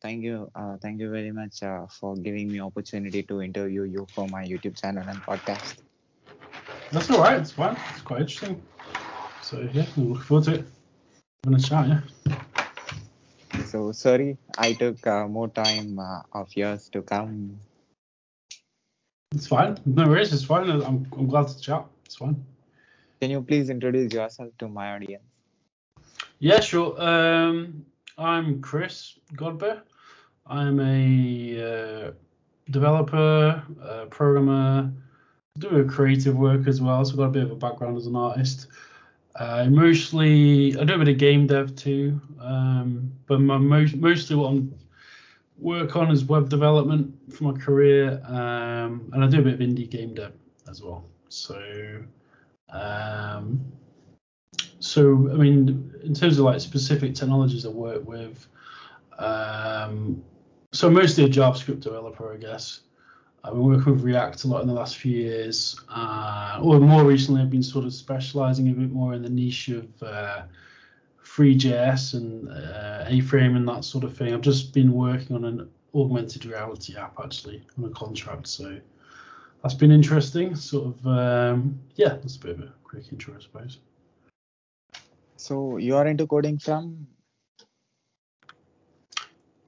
thank you, uh, thank you very much uh, for giving me opportunity to interview you for my YouTube channel and podcast. That's all right. It's fun. It's quite interesting. So yeah, we look forward to it. Having a chat, yeah. So sorry, I took uh, more time uh, of yours to come. It's fine. No worries. It's fine. I'm, I'm glad to chat. It's fine. Can you please introduce yourself to my audience? Yeah, sure. Um, I'm Chris Godber. I'm a uh, developer, uh, programmer, do a creative work as well. So I've got a bit of a background as an artist. Uh, mostly, I do a bit of game dev too, um, but my most, mostly what I'm work on is web development for my career, um, and I do a bit of indie game dev as well. So, um, so I mean, in terms of like specific technologies I work with, um, so mostly a JavaScript developer, I guess. I've been working with React a lot in the last few years, uh, or more recently, I've been sort of specializing a bit more in the niche of uh, Three.js and uh, A-Frame and that sort of thing. I've just been working on an augmented reality app actually on a contract, so that's been interesting. Sort of, um, yeah, that's a bit of a quick intro, I suppose. So you are into coding from?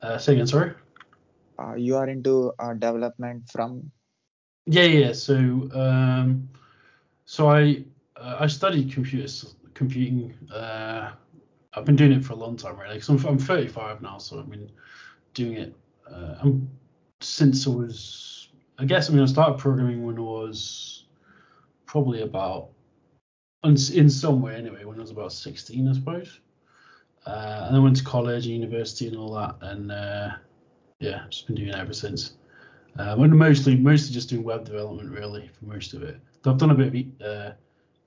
Uh, say again, sorry. Uh, you are into uh, development from? Yeah, yeah. So, um, so I uh, I studied computers computing. Uh, I've been doing it for a long time, really. Because I'm I'm 35 now, so I've been doing it. Uh, I'm, since I was, I guess, I mean, I started programming when I was probably about, in some way anyway, when I was about 16, I suppose. Uh, and I went to college, and university, and all that, and uh, yeah, I've just been doing it ever since. Uh, when mostly mostly just doing web development really for most of it. I've done a bit of e- uh,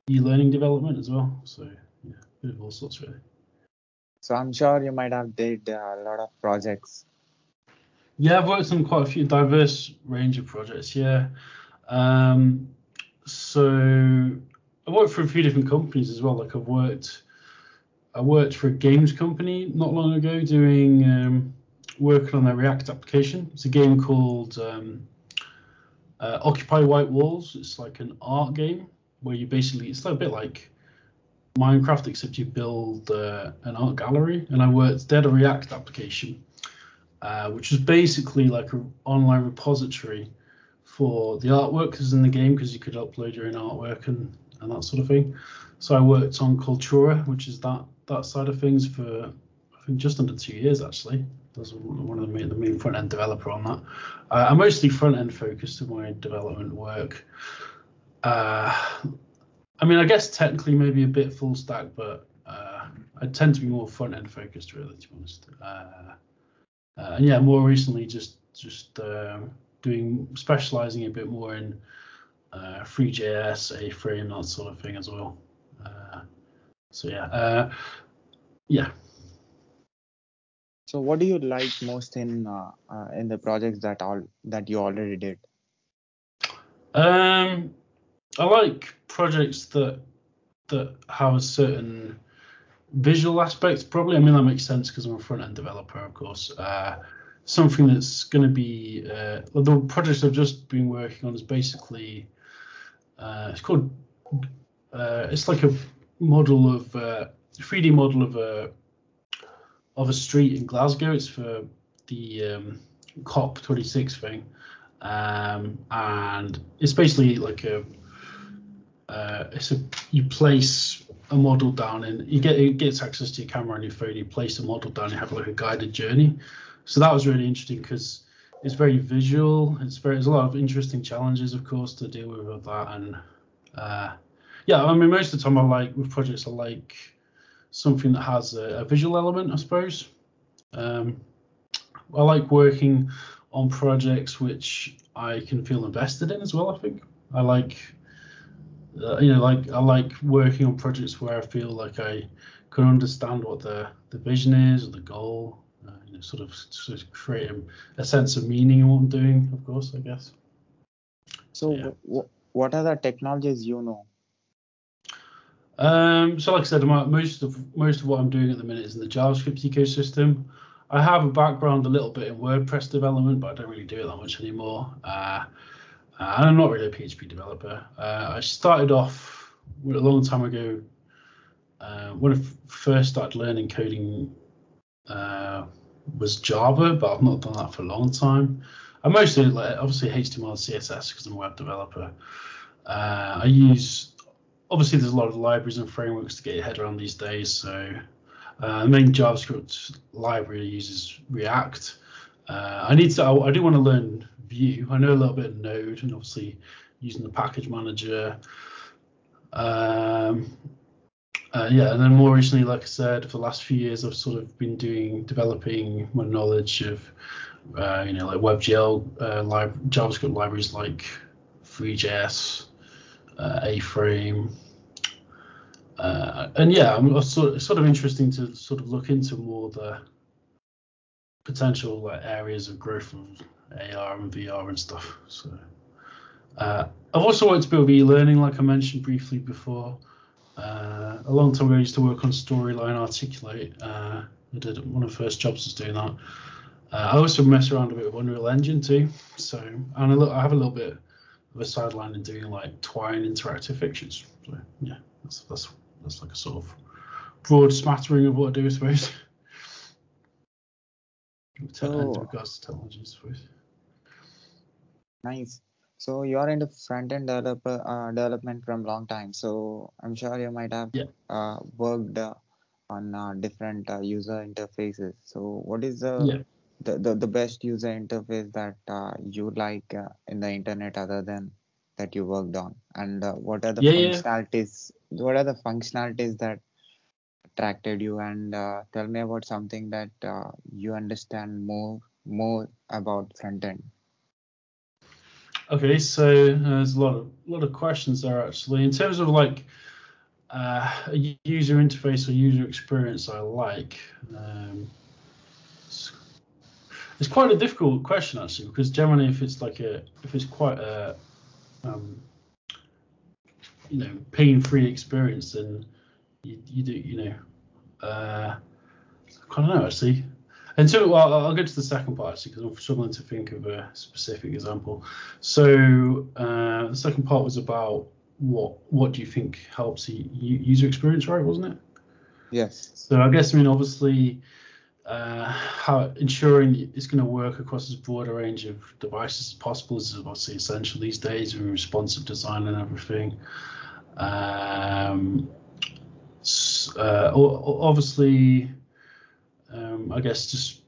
e-learning development as well, so yeah, a bit of all sorts really. So I'm sure you might have did uh, a lot of projects. Yeah, I've worked on quite a few diverse range of projects. Yeah, um, so I worked for a few different companies as well. Like I've worked, I worked for a games company not long ago doing. Um, working on a React application. It's a game called um, uh, Occupy White Walls. It's like an art game where you basically it's a bit like Minecraft except you build uh, an art gallery. And I worked had a React application, uh, which is basically like an online repository for the artwork that's in the game because you could upload your own artwork and and that sort of thing. So I worked on Cultura, which is that that side of things for I think just under two years actually. Was one of the main, the main front end developer on that. Uh, I'm mostly front end focused in my development work. Uh, I mean, I guess technically maybe a bit full stack, but uh, I tend to be more front end focused, really, to be honest. Uh, uh, and yeah, more recently, just just um, doing specializing a bit more in uh, Three.js, A-Frame, that sort of thing as well. so yeah, yeah. So what do you like most in uh, uh, in the projects that all that you already did? Um, I like projects that that have a certain visual aspect. Probably, I mean that makes sense because I'm a front end developer, of course. Uh, something that's going to be uh, the project I've just been working on is basically uh, it's called uh, it's like a model of 3D model of a of a street in Glasgow. It's for the um, COP26 thing, um, and it's basically like a uh, it's a you place a model down and you get it gets access to your camera on your phone. You place a model down, you have like a guided journey. So that was really interesting because it's very visual. It's very there's a lot of interesting challenges, of course, to deal with, with that. And uh, yeah, I mean, most of the time I like with projects I like something that has a, a visual element, I suppose. Um, I like working on projects which I can feel invested in as well. I think I like, uh, you know, like I like working on projects where I feel like I can understand what the the vision is or the goal. Uh, you know, sort of, sort of create a, sense of meaning in what I'm doing. Of course, I guess. So, yeah. what are the technologies you know? Um, so, like I said, most of most of what I'm doing at the minute is in the JavaScript ecosystem. I have a background a little bit in WordPress development, but I don't really do it that much anymore. Uh, uh, I'm not really a PHP developer. Uh, I started off a long time ago uh, when I first started learning coding uh, was Java, but I've not done that for a long time. I mostly like obviously HTML and CSS because I'm a web developer. Uh, I use obviously there's a lot of libraries and frameworks to get your head around these days. So uh, the main JavaScript library uses React. Uh, I need to. I, I do want to learn Vue. I know a little bit of Node and obviously using the package manager. Um, uh, yeah, and then more recently, like I said, for the last few years, I've sort of been doing developing my knowledge of, uh, you know, like WebGL uh, JavaScript libraries like Three.js, uh, A-Frame, uh, and yeah, I'm sort of, sort of interesting to sort of look into more the potential like areas of growth of AR and VR and stuff. So uh, I've also worked to build e-learning, like I mentioned briefly before. Uh, a long time ago, I used to work on Storyline Articulate. Uh, I did one of the first jobs was doing that. Uh, I also mess around a bit with Unreal Engine too. So, and I, look, I have a little bit a sideline in doing like Twine interactive fictions. So, yeah, that's that's that's like a sort of broad smattering of what I do, I suppose. So- in regards to technology, I suppose. Nice. So you're into front-end developer uh, development from long time. So I'm sure you might have Yeah. uh, worked uh, on uh, different uh, user interfaces. So what is the, Yeah. The, the the best user interface that uh, you like uh, in the internet other than that you worked on? And uh, what are the Yeah, yeah. functionalities? What are the functionalities that attracted you? And uh, tell me about something that uh, you understand more more about front end. Okay, so uh, there's a lot of lot of questions there actually. In terms of like uh, a user interface or user experience, I like. Um, it's quite a difficult question actually because generally, if it's like a if it's quite a um, you know pain-free experience, then you, you do you know uh, I don't know actually. And so well, I'll get to the second part actually because I'm struggling to think of a specific example. So uh, the second part was about what what do you think helps the user experience, right? Wasn't it? Yes. So I guess I mean obviously uh, how ensuring it's going to work across as broad a range of devices as possible is obviously essential these days with responsive design and everything. Um, uh, obviously, um, I guess just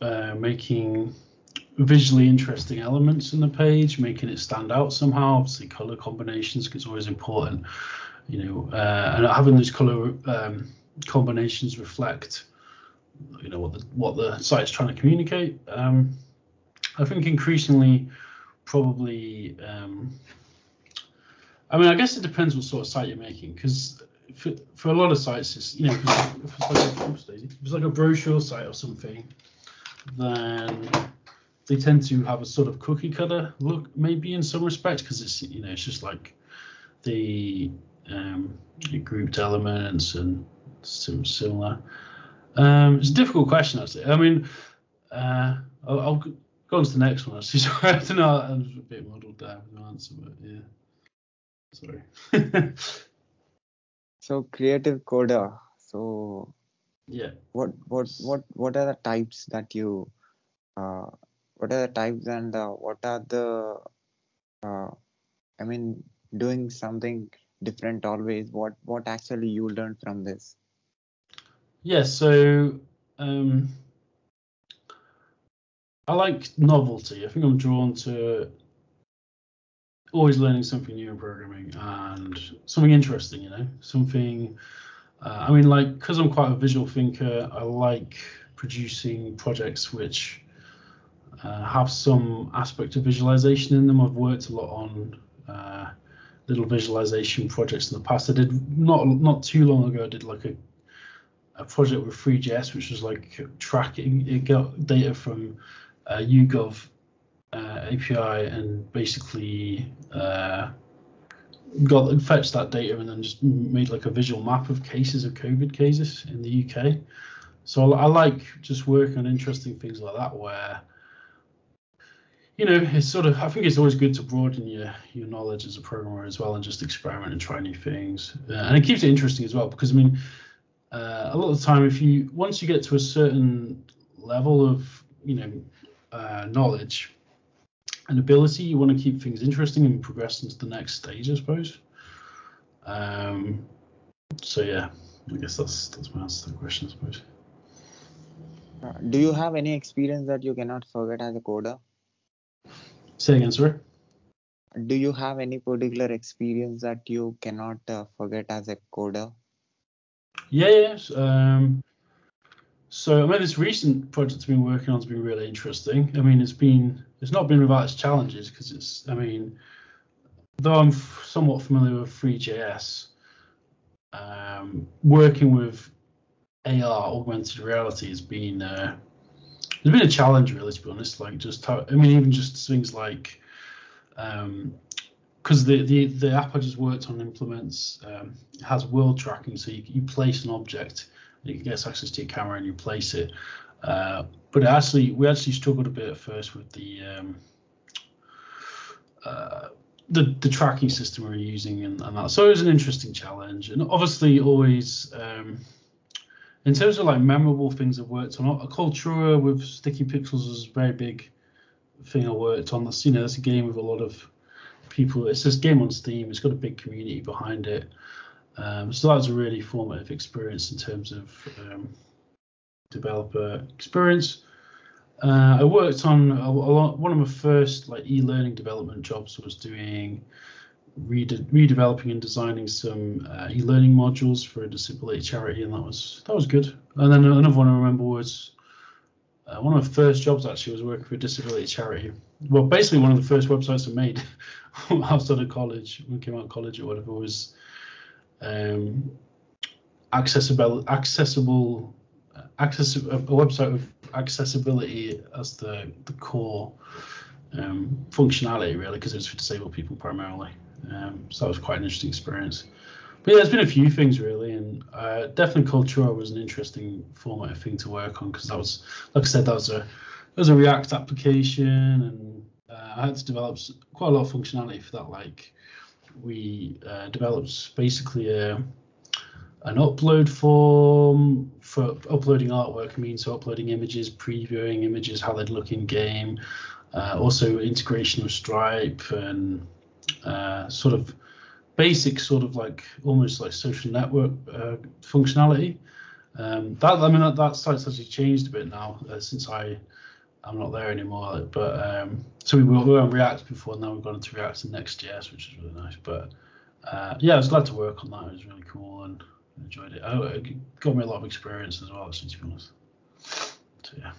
uh, making visually interesting elements in the page, making it stand out somehow. Obviously, color combinations is always important, you know, uh, and having those color um, combinations reflect, you know, what the what the site's trying to communicate. Um, I think increasingly, probably. Um, I mean, I guess it depends what sort of site you're making, because for, for a lot of sites, it's you know, if it's, like a, if it's like a brochure site or something, then they tend to have a sort of cookie cutter look, maybe in some respects, because it's you know it's just like the um, grouped elements and some similar. Um, it's a difficult question actually. I mean, uh, I'll, I'll go on to the next one actually. Sorry, I don't know. I was a bit muddled there with the answer, but yeah. Sorry. So creative coder. So yeah. what what what what are the types that you uh, what are the types and uh, what are the uh, I mean doing something different always what what actually you learn from this Yeah, so um, I like novelty. I think I'm drawn to always learning something new in programming and something interesting, you know, something. Uh, I mean, like, because I'm quite a visual thinker, I like producing projects which uh, have some aspect of visualization in them. I've worked a lot on uh, little visualization projects in the past. I did not not too long ago. I did like a a project with Three.js, which was like tracking. It got data from uh, YouGov uh, API and basically uh, got fetched that data and then just made like a visual map of cases of COVID cases in the UK. So I like just working on interesting things like that where you know, it's sort of. I think it's always good to broaden your your knowledge as a programmer as well, and just experiment and try new things. Uh, and it keeps it interesting as well, because I mean, uh, a lot of the time, if you once you get to a certain level of you know uh, knowledge and ability, you want to keep things interesting and progress into the next stage, I suppose. Um, so yeah, I guess that's that's my answer to the question, I suppose. Uh, do you have any experience that you cannot forget as a coder? Say again, sorry. Do you have any particular experience that you cannot uh, forget as a coder? Yeah, yes. Um, so I mean, this recent project I've been working on has been really interesting. I mean, it's been it's not been without its challenges because it's. I mean, though I'm f- somewhat familiar with Three.js, um, working with AR augmented reality has been uh, it's been a challenge really to be honest like just how i mean even just things like um because the, the the app i just worked on implements um, has world tracking. So you, you place an object it gets access to your camera and you place it. Uh, but actually we actually struggled a bit at first with the um, uh, the, the tracking system we are using and, and, that. So it was an interesting challenge. And obviously always um, in terms of like memorable things I've worked on, a Cultura with StikiPixels was a very big thing I worked on. That's you know that's a game with a lot of people. It's this game on Steam. It's got a big community behind it. Um, so that was a really formative experience in terms of um, developer experience. Uh, I worked on a, a lot, one of my first like e-learning development jobs was doing rede- redeveloping and designing some uh, e-learning modules for a disability charity, and that was that was good. And then another one I remember was uh, one of the first jobs actually was working for a disability charity. Well, basically one of the first websites I made outside of college, when came out of college or whatever, was um, accessible accessible access a, website with accessibility as the the core um, functionality really because it was for disabled people primarily. Um, so that was quite an interesting experience. But yeah, there's been a few things really, and uh, definitely Cultura was an interesting formative thing to work on because that was, like I said, that was a that was a React application, and uh, I had to develop quite a lot of functionality for that. Like we uh, developed basically a an upload form for uploading artwork. I mean, so uploading images, previewing images, how they'd look in game. Uh, also integration with Stripe and uh, sort of basic, sort of like almost like social network uh, functionality. Um, that I mean that, that site's actually changed a bit now uh, since I I'm not there anymore. But um, so we were, we were on React before, and now we've gone into React and Next.js, which is really nice. But uh, yeah, I was glad to work on that. It was really cool and enjoyed it. Oh, it got me a lot of experience as well, actually, to be honest. So yeah.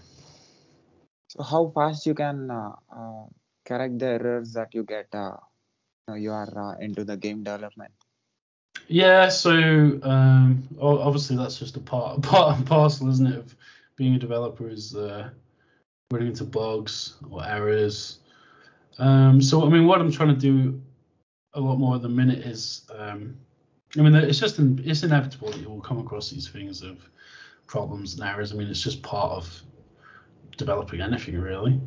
So how fast you can uh, uh, correct the errors that you get uh, you are uh, into the game development? Yeah, so um, obviously that's just a part, part and parcel, isn't it, of being a developer is uh, running into bugs or errors. Um, so I mean, what I'm trying to do a lot more at the minute is, um, I mean, it's just it's inevitable that you will come across these things of problems and errors. I mean, it's just part of developing anything really.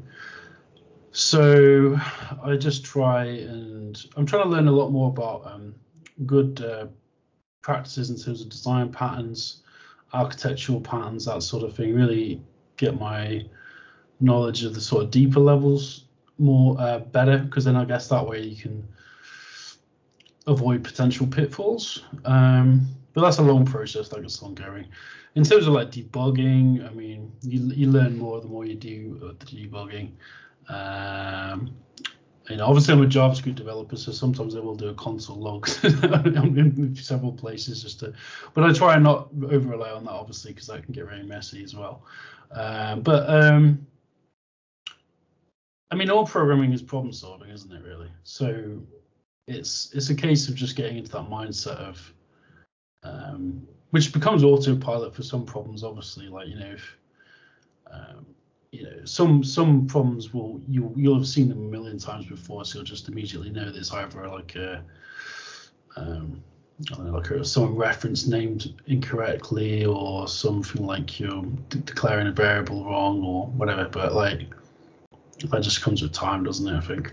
So I just try and I'm trying to learn a lot more about um, good uh, practices in terms of design patterns, architectural patterns, that sort of thing. Really get my knowledge of the sort of deeper levels more uh, better because then I guess that way you can avoid potential pitfalls. Um, but that's a long process that gets ongoing. In terms of like debugging, I mean, you, you learn more the more you do the debugging. Um, you know, obviously I'm a JavaScript developer, so sometimes I will do a console log in several places just to, but I try and not over rely on that obviously because that can get very messy as well. Um, but um, I mean, all programming is problem solving, isn't it? Really. So it's it's a case of just getting into that mindset of, um, which becomes autopilot for some problems. Obviously, like you know, if um, you know some some problems will you you'll have seen them a million times before so you'll just immediately know there's either like a um, I don't know, like some reference named incorrectly or something like you're de- declaring a variable wrong or whatever. But like that just comes with time, doesn't it? I think.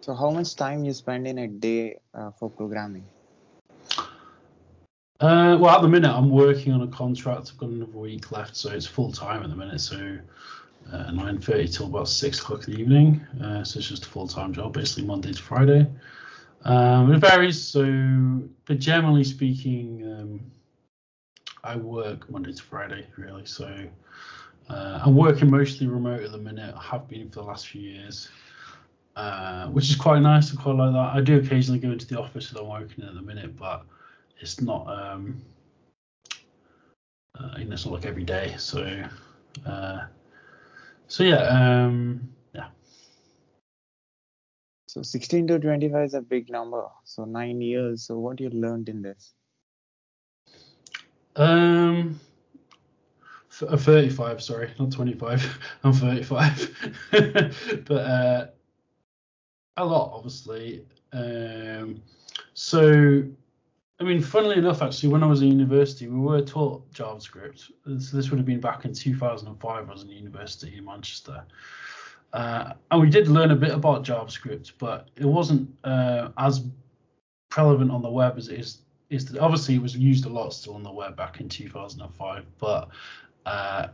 So how much time you spend in a day uh, for programming? Uh, well, at the minute, I'm working on a contract. I've got another week left, so it's full time at the minute. So uh, 9:30 till about six o'clock in the evening. Uh, so it's just a full time job, basically Monday to Friday. Um, it varies. So, but generally speaking, um, I work Monday to Friday, really. So uh, I'm working mostly remote at the minute. I have been for the last few years. Uh, which is quite nice. I quite like that. I do occasionally go into the office that I'm working in at the minute, but it's not um uh, you know it's not like every day so uh so yeah um yeah So 16 to 25 is a big number. So nine years. So what you learned in this? um uh, 35 sorry not 25 i'm 35 but uh a lot obviously um so I mean, funnily enough, actually, when I was at university, we were taught JavaScript. So this would have been back in 2005. I was in university in Manchester, uh, and we did learn a bit about JavaScript, but it wasn't uh, as prevalent on the web as it is. Is obviously it was used a lot still on the web back in 2005, but uh,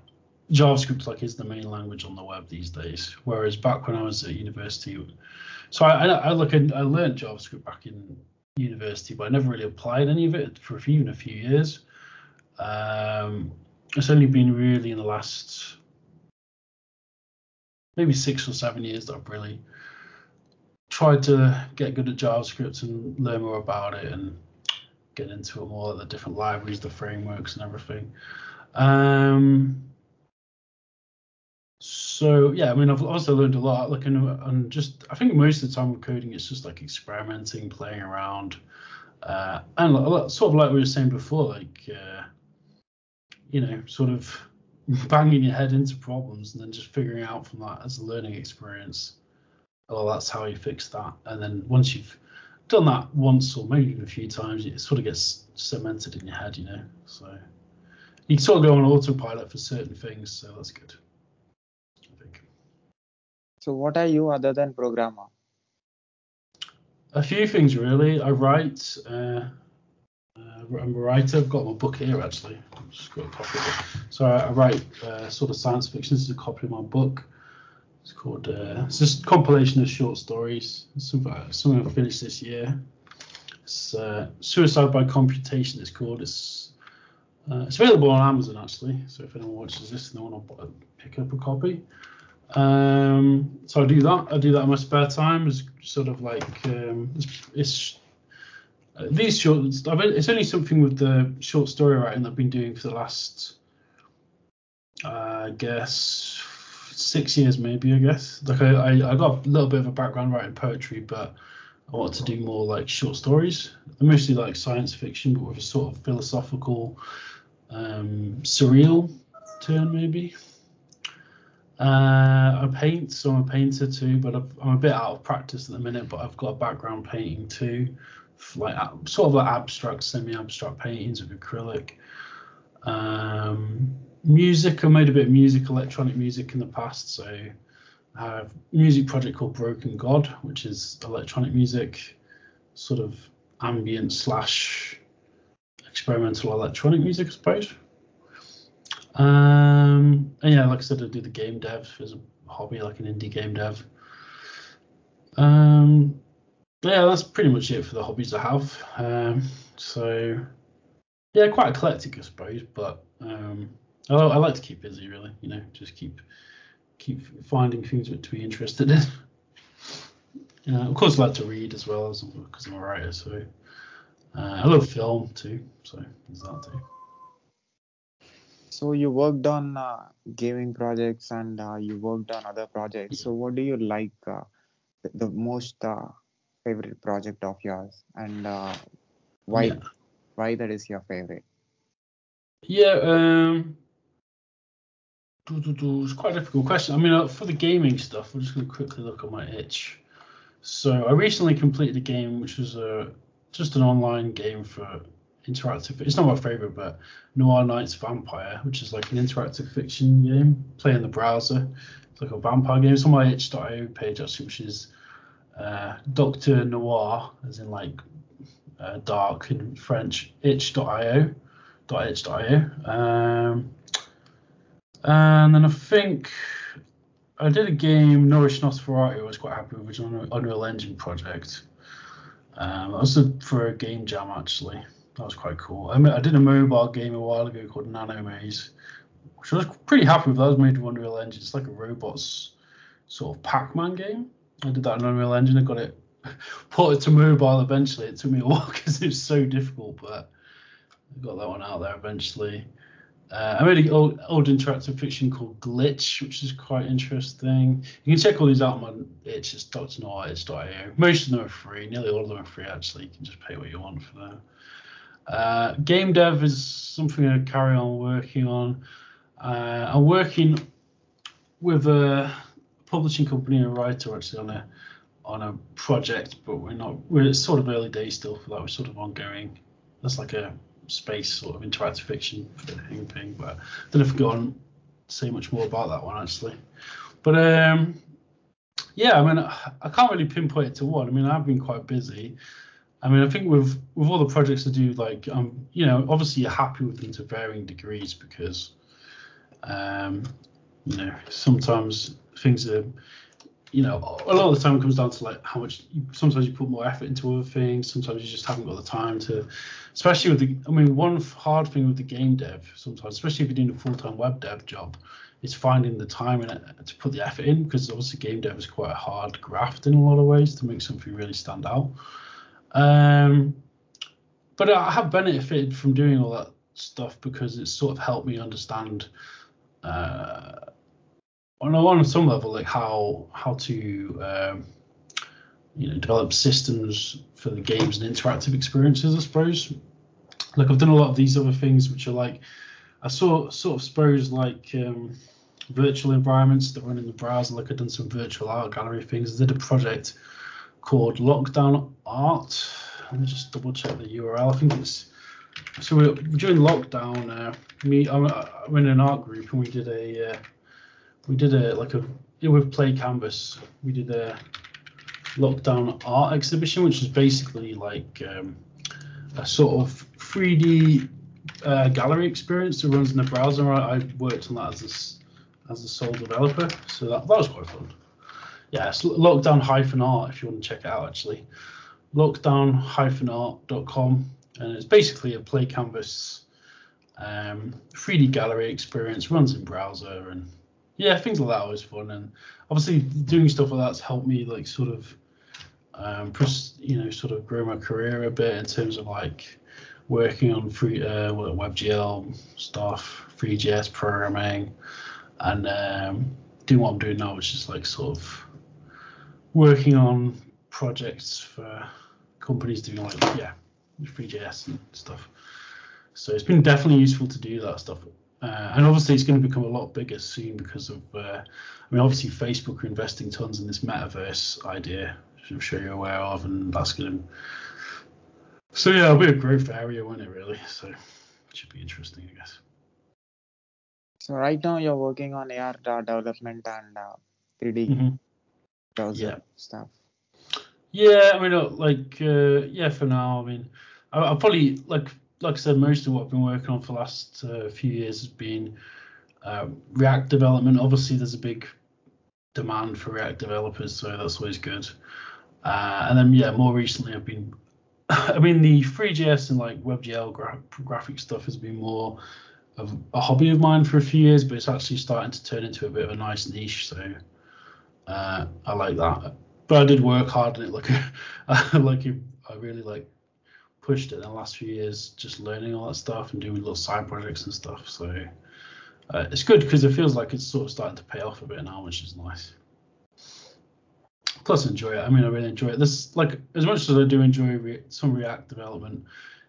JavaScript like is the main language on the web these days. Whereas back when I was at university, so I, I, I look, I learned JavaScript back in university, but I never really applied any of it for even a few years. Um, it's only been really in the last maybe six or seven years that I've really tried to get good at JavaScript and learn more about it and get into it more, the different libraries, the frameworks, and everything. Um, so yeah, I mean, I've also learned a lot. Like, and, just I think most of the time with coding, it's just like experimenting, playing around, uh, and sort of like we were saying before, like uh, you know, sort of banging your head into problems and then just figuring out from that as a learning experience. Oh, that's how you fix that. And then once you've done that once or maybe even a few times, it sort of gets cemented in your head, you know. So you can sort of go on autopilot for certain things, so that's good. So what are you other than programmer? A few things really. I write. Uh, uh, I'm a writer. I've got my book here actually. I've just got a copy it. So I, I write uh, sort of science fiction. This is a copy of my book. It's called. Uh, it's just a compilation of short stories. Something, something I finished this year. It's uh, Suicide by Computation. It's called. It's uh, it's available on Amazon actually. So if anyone watches this and they want to pick up a copy, um, so I do that. I do that in my spare time. It's sort of like um, it's, it's uh, these short. It's only something with the short story writing I've been doing for the last, uh, I guess, six years maybe. I guess. Like I, I, I got a little bit of a background writing poetry, but I wanted to do more like short stories, mostly like science fiction, but with a sort of philosophical, um, surreal turn maybe. Uh, I paint, so I'm a painter too, but i am a bit out of practice at the minute. But I've got a background painting too, like sort of like abstract, semi-abstract paintings with acrylic. Um, music, I made a bit of music, electronic music in the past. So I have a music project called Broken God, which is electronic music, sort of ambient slash experimental electronic music, I suppose. Um, and yeah, like I said, I do the game dev as a hobby, like an indie game dev. Um, yeah, that's pretty much it for the hobbies I have. Um, so yeah, quite eclectic, I suppose, but um, I, I like to keep busy, really. You know, just keep keep finding things to be interested in. Uh, of course, I like to read as well, because I'm a writer. So uh, I love film too. So there's that too. So you worked on uh, gaming projects and uh, you worked on other projects. So what do you like uh, the, most uh, favorite project of yours and uh, why yeah. why that is your favorite? Yeah, um, it's quite a difficult question. I mean, uh, for the gaming stuff, I'm just going to quickly look at my itch So I recently completed a game which was a just an online game for interactive. It's not my favorite, but Noir Knights Vampire, which is like an interactive fiction game, play in the browser. It's like a vampire game. It's on my itch.io page actually, which is uh, Doctor Noir, as in like uh, dark in French. Itch.io, .itch.io. Um, and then I think I did a game, Nourish Nosferatu, I was quite happy with, an Unreal Engine project. Um, that was a, for a game jam actually. That was quite cool. I, mean, I did a mobile game a while ago called Nano Maze, which I was pretty happy with. That was made with Unreal Engine. It's like a robots sort of Pac-Man game. I did that in Unreal Engine. I got it, put it to mobile eventually. It took me a while because it was so difficult, but I got that one out there eventually. Uh, I made an old, old interactive fiction called Glitch, which is quite interesting. You can check all these out on Itch. It's .itch.io. Most of them are free. Nearly all of them are free, actually. You can just pay what you want for them. Uh, game dev is something I carry on working on. Uh, I'm working with a publishing company and writer actually on a on a project, but we're not. We're sort of early days still for that. We're sort of ongoing. That's like a space sort of interactive fiction thing, but I don't know if I go on say much more about that one actually. But um, yeah, I mean, I can't really pinpoint it to one. I mean, I've been quite busy. I mean, I think with with all the projects I do, like, um, you know, obviously you're happy with them to varying degrees because, um, you know, sometimes things are you know, a lot of the time it comes down to like how much. Sometimes you put more effort into other things. Sometimes you just haven't got the time to. Especially with the, I mean, one hard thing with the game dev sometimes, especially if you're doing a full-time web dev job, is finding the time in it to put the effort in because obviously game dev is quite a hard graft in a lot of ways to make something really stand out. Um, but I have benefited from doing all that stuff because it's sort of helped me understand. Uh, on on some level like how how to um, you know develop systems for the games and interactive experiences i suppose. Like i've done a lot of these other things which are like i saw sort of suppose like um, virtual environments that run in the browser. Like i've done some virtual art gallery things. I did a project called lockdown art. Let me just double check the url i think it's so we're, during lockdown uh, me I'm, I'm in an art group and we did a uh, we did a like a with Play Canvas. We did a lockdown art exhibition, which is basically like um, a sort of 3D uh, gallery experience that runs in the browser. I, I worked on that as a, as a sole developer, so that, that was quite fun. Yeah, it's lockdown hyphen art if you want to check it out actually. Lockdown hyphen art.com, and it's basically a Play Canvas um, 3D gallery experience, runs in browser and yeah, things like that are always fun, and obviously doing stuff like that's helped me like sort of, um, pres- you know, sort of grow my career a bit in terms of like working on free uh, WebGL stuff, Three.js programming, and um, doing what I'm doing now, which is like sort of working on projects for companies doing like yeah, Three.js and stuff. So it's been definitely useful to do that stuff uh, and obviously, it's going to become a lot bigger soon because of, uh, I mean, obviously, Facebook are investing tons in this metaverse idea, which I'm sure you're aware of, and that's going to. So, yeah, it'll be a growth area, won't it, really? So, it should be interesting, I guess. So, right now, you're working on AR development and uh, 3D mm-hmm. browser yeah. stuff. Yeah, I mean, like, uh, yeah, for now, I mean, I, I'll probably, like, like I said, most of what I've been working on for the last uh, few years has been uh, React development. Obviously, there's a big demand for React developers, so that's always good. Uh, and then, yeah, more recently, I've been, I mean, the Three.js and like WebGL gra- graphic stuff has been more of a hobby of mine for a few years, but it's actually starting to turn into a bit of a nice niche. So uh, I like that. But I did work hard on it, like, like I really like pushed it in the last few years, just learning all that stuff and doing little side projects and stuff. So uh, it's good because it feels like it's sort of starting to pay off a bit now, which is nice. Plus, enjoy it. I mean, I really enjoy it. This like as much as I do enjoy re- some React development,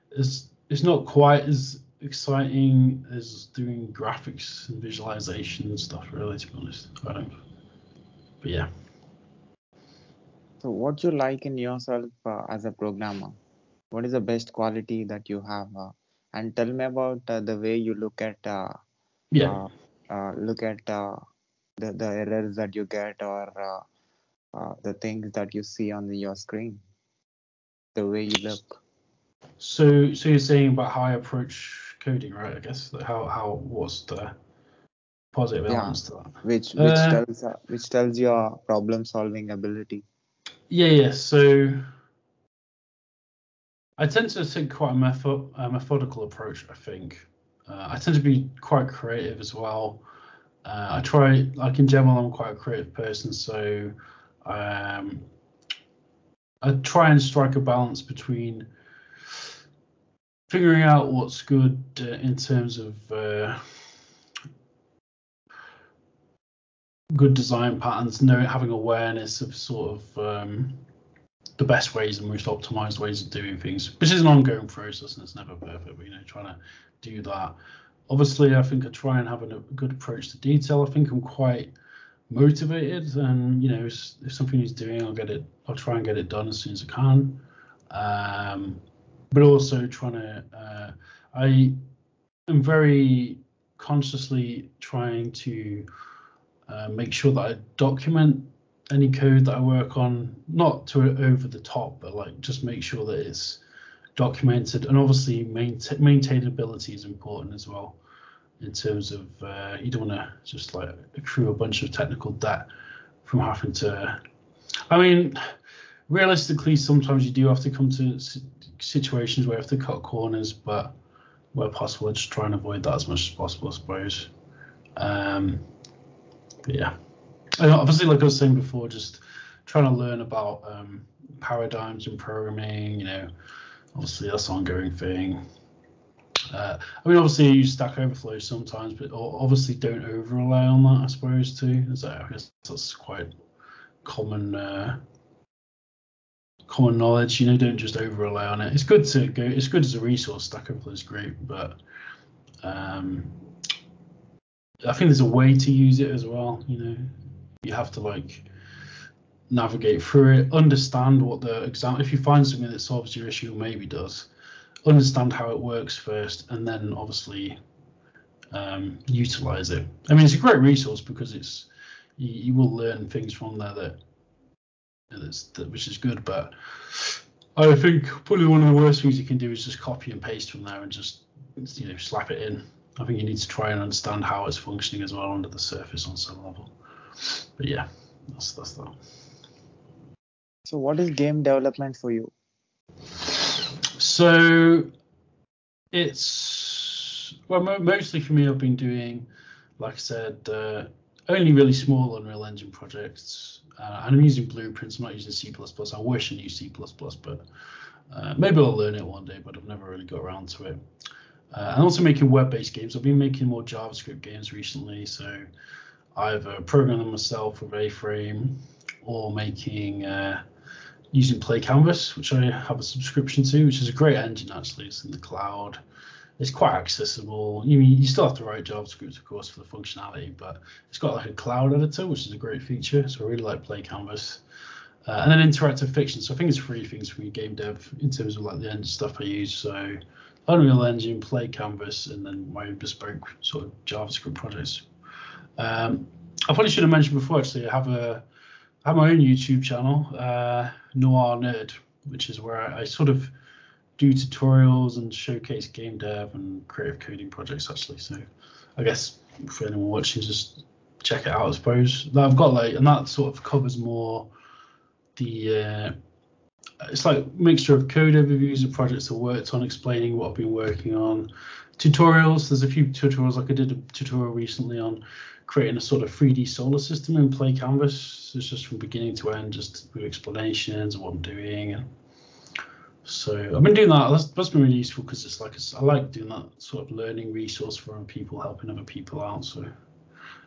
it's it's not quite as exciting as doing graphics and visualization and stuff. Really, to be honest, I don't. But yeah. So, what you like in yourself uh, as a programmer? What is the best quality that you have? Uh, and tell me about uh, the way you look at uh, Yeah. uh, uh, look at uh, the the errors that you get or uh, uh, the things that you see on your screen. The way you look. So, so you're saying about how I approach coding, right? I guess how how what's the positive Yeah. elements to that? which which Uh, tells uh, which tells your problem solving ability Yeah, yeah. So I tend to take quite a, method, methodical approach. I think uh, I tend to be quite creative as well. Uh, I try, like in general, I'm quite a creative person, so um, I try and strike a balance between figuring out what's good uh, in terms of uh, good design patterns, knowing having awareness of sort of um, the best ways and most optimized ways of doing things, which is an ongoing process and it's never perfect. But you know, trying to do that. Obviously, I think I try and have a, good approach to detail. I think I'm quite motivated, and you know, if, if something is doing, I'll get it. I'll try and get it done as soon as I can. Um, but also trying to, uh, I am very consciously trying to uh, make sure that I document any code that I work on, not to over the top, but like just make sure that it's documented. And obviously, maintain, maintainability is important as well in terms of uh, you don't want to just like accrue a bunch of technical debt from having to. I mean, realistically, sometimes you do have to come to situations where you have to cut corners, but where possible, just try and avoid that as much as possible, I suppose. Um, yeah, obviously, like I was saying before, just trying to learn about um, paradigms in programming. You know, obviously that's an ongoing thing. Uh, I mean, obviously, I use Stack Overflow sometimes, but obviously don't over rely on that. I suppose too. So I guess that's quite common uh, common knowledge. You know, don't just over rely on it. It's good to go. It's good as a resource. Stack Overflow is great, but um, I think there's a way to use it as well. You know, you have to like navigate through it, understand what the exam. If you find something that solves your issue, maybe does, understand how it works first, and then obviously um, utilize it. I mean, it's a great resource because it's you, you will learn things from there that that's that, which is good. But I think probably one of the worst things you can do is just copy and paste from there and just you know slap it in. I think you need to try and understand how it's functioning as well under the surface on some level. But yeah, that's that's that. so what is game development for you So it's well, mo- mostly for me, I've been doing, like I said, uh, only really small Unreal Engine projects, uh, and I'm using Blueprints. I'm not using C++. I wish I knew C++, but uh, maybe I'll learn it one day. But I've never really got around to it. Uh, and also making web-based games. I've been making more JavaScript games recently, so either programming myself with A-Frame or making uh, using Play Canvas, which I have a subscription to, which is a great engine actually. It's in the cloud. It's quite accessible. You you still have to write JavaScript, of course, for the functionality, but it's got like a cloud editor, which is a great feature. So I really like Play Canvas. Uh, and then interactive fiction. So I think it's three things for me, game dev, in terms of like the end stuff I use. So Unreal Engine, Play Canvas, and then my bespoke sort of JavaScript projects. Um, I probably should have mentioned before actually. I have a I have my own YouTube channel, uh, Noir Nerd, which is where I, I sort of do tutorials and showcase game dev and creative coding projects actually. So I guess for anyone watching, just check it out. I suppose I've got like, and that sort of covers more the. Uh, it's like mixture of code overviews of projects I worked on, explaining what I've been working on, tutorials. There's a few tutorials like I did a tutorial recently on creating a sort of 3D solar system in Play Canvas. So it's just from beginning to end, just with explanations of what I'm doing. And so I've been doing that. That's, that's been really useful because it's like I like doing that sort of learning resource for other people, helping other people out. So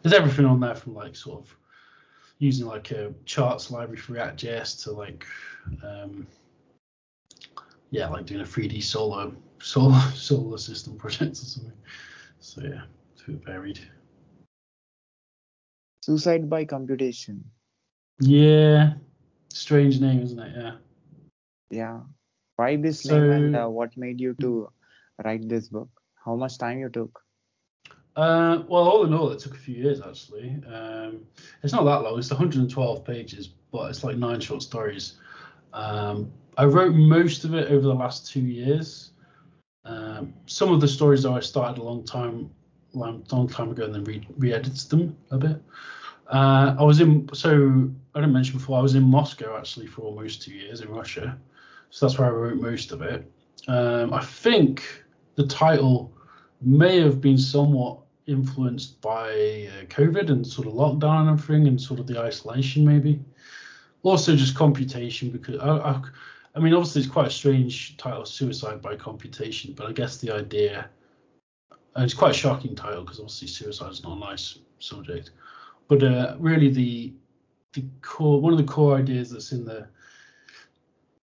there's everything on there from like sort of using like a charts library for React.js to like um, yeah, like doing a 3D solar solar solar system project or something. So yeah, it's a bit varied. Suicide by computation Yeah, Strange name, isn't it? Yeah. Yeah. Why this So- name and uh, what made you to write this book? How much time you took? Uh, well, all in all, it took a few years actually. Um, it's not that long. It's 112 pages, but it's like nine short stories. Um, I wrote most of it over the last two years. Um, some of the stories though I started a long time, long, long time ago, and then re- re-edited them a bit. Uh, I was in, so I didn't mention before, I was in Moscow actually for almost two years in Russia. So that's where I wrote most of it. Um, I think the title may have been somewhat influenced by uh, COVID and sort of lockdown and everything, and sort of the isolation, maybe. Also, just computation, because I, I, I mean, obviously, it's quite a strange title, suicide by computation, but I guess the idea, and it's quite a shocking title because obviously suicide is not a nice subject, but uh, really the the core one of the core ideas that's in the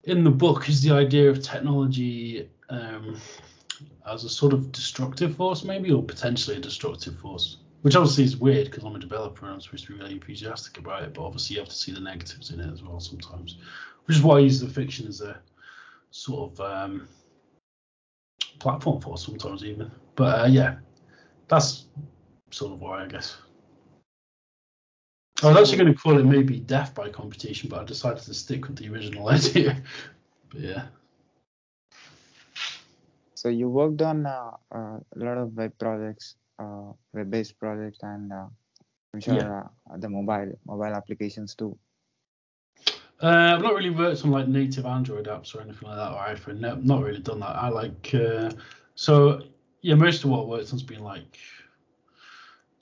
in the book is the idea of technology um, as a sort of destructive force, maybe, or potentially a destructive force. Which obviously is weird because I'm a developer and I'm supposed to be really enthusiastic about it, but obviously you have to see the negatives in it as well sometimes. Which is why I use the fiction as a sort of um, platform for sometimes even. But uh, yeah, that's sort of why I guess. I was actually going to call it maybe death by computation, but I decided to stick with the original idea. but yeah. So you worked on uh, uh, a lot of web projects, uh, web-based projects, and uh, I'm sure Yeah. uh, the mobile mobile applications too. Uh, I've not really worked on like native Android apps or anything like that, or iPhone. No, not really done that. I like uh, so yeah. Most of what I worked on's been like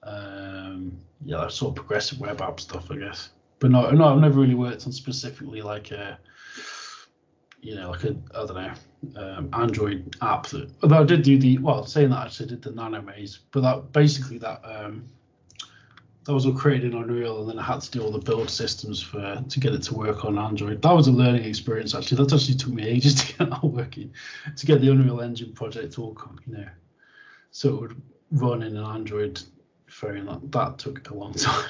um, yeah, like sort of progressive web app stuff, I guess. But no, no, I've never really worked on specifically like a you know like a I don't know um, Android app that. Although I did do the well, saying that I actually did the Nano Maze, but that basically that um, that was all created in Unreal, and then I had to do all the build systems for to get it to work on Android. That was a learning experience actually. That actually took me ages to get that working, to get the Unreal Engine project all you know, so it would run in an Android phone. That, that took a long time.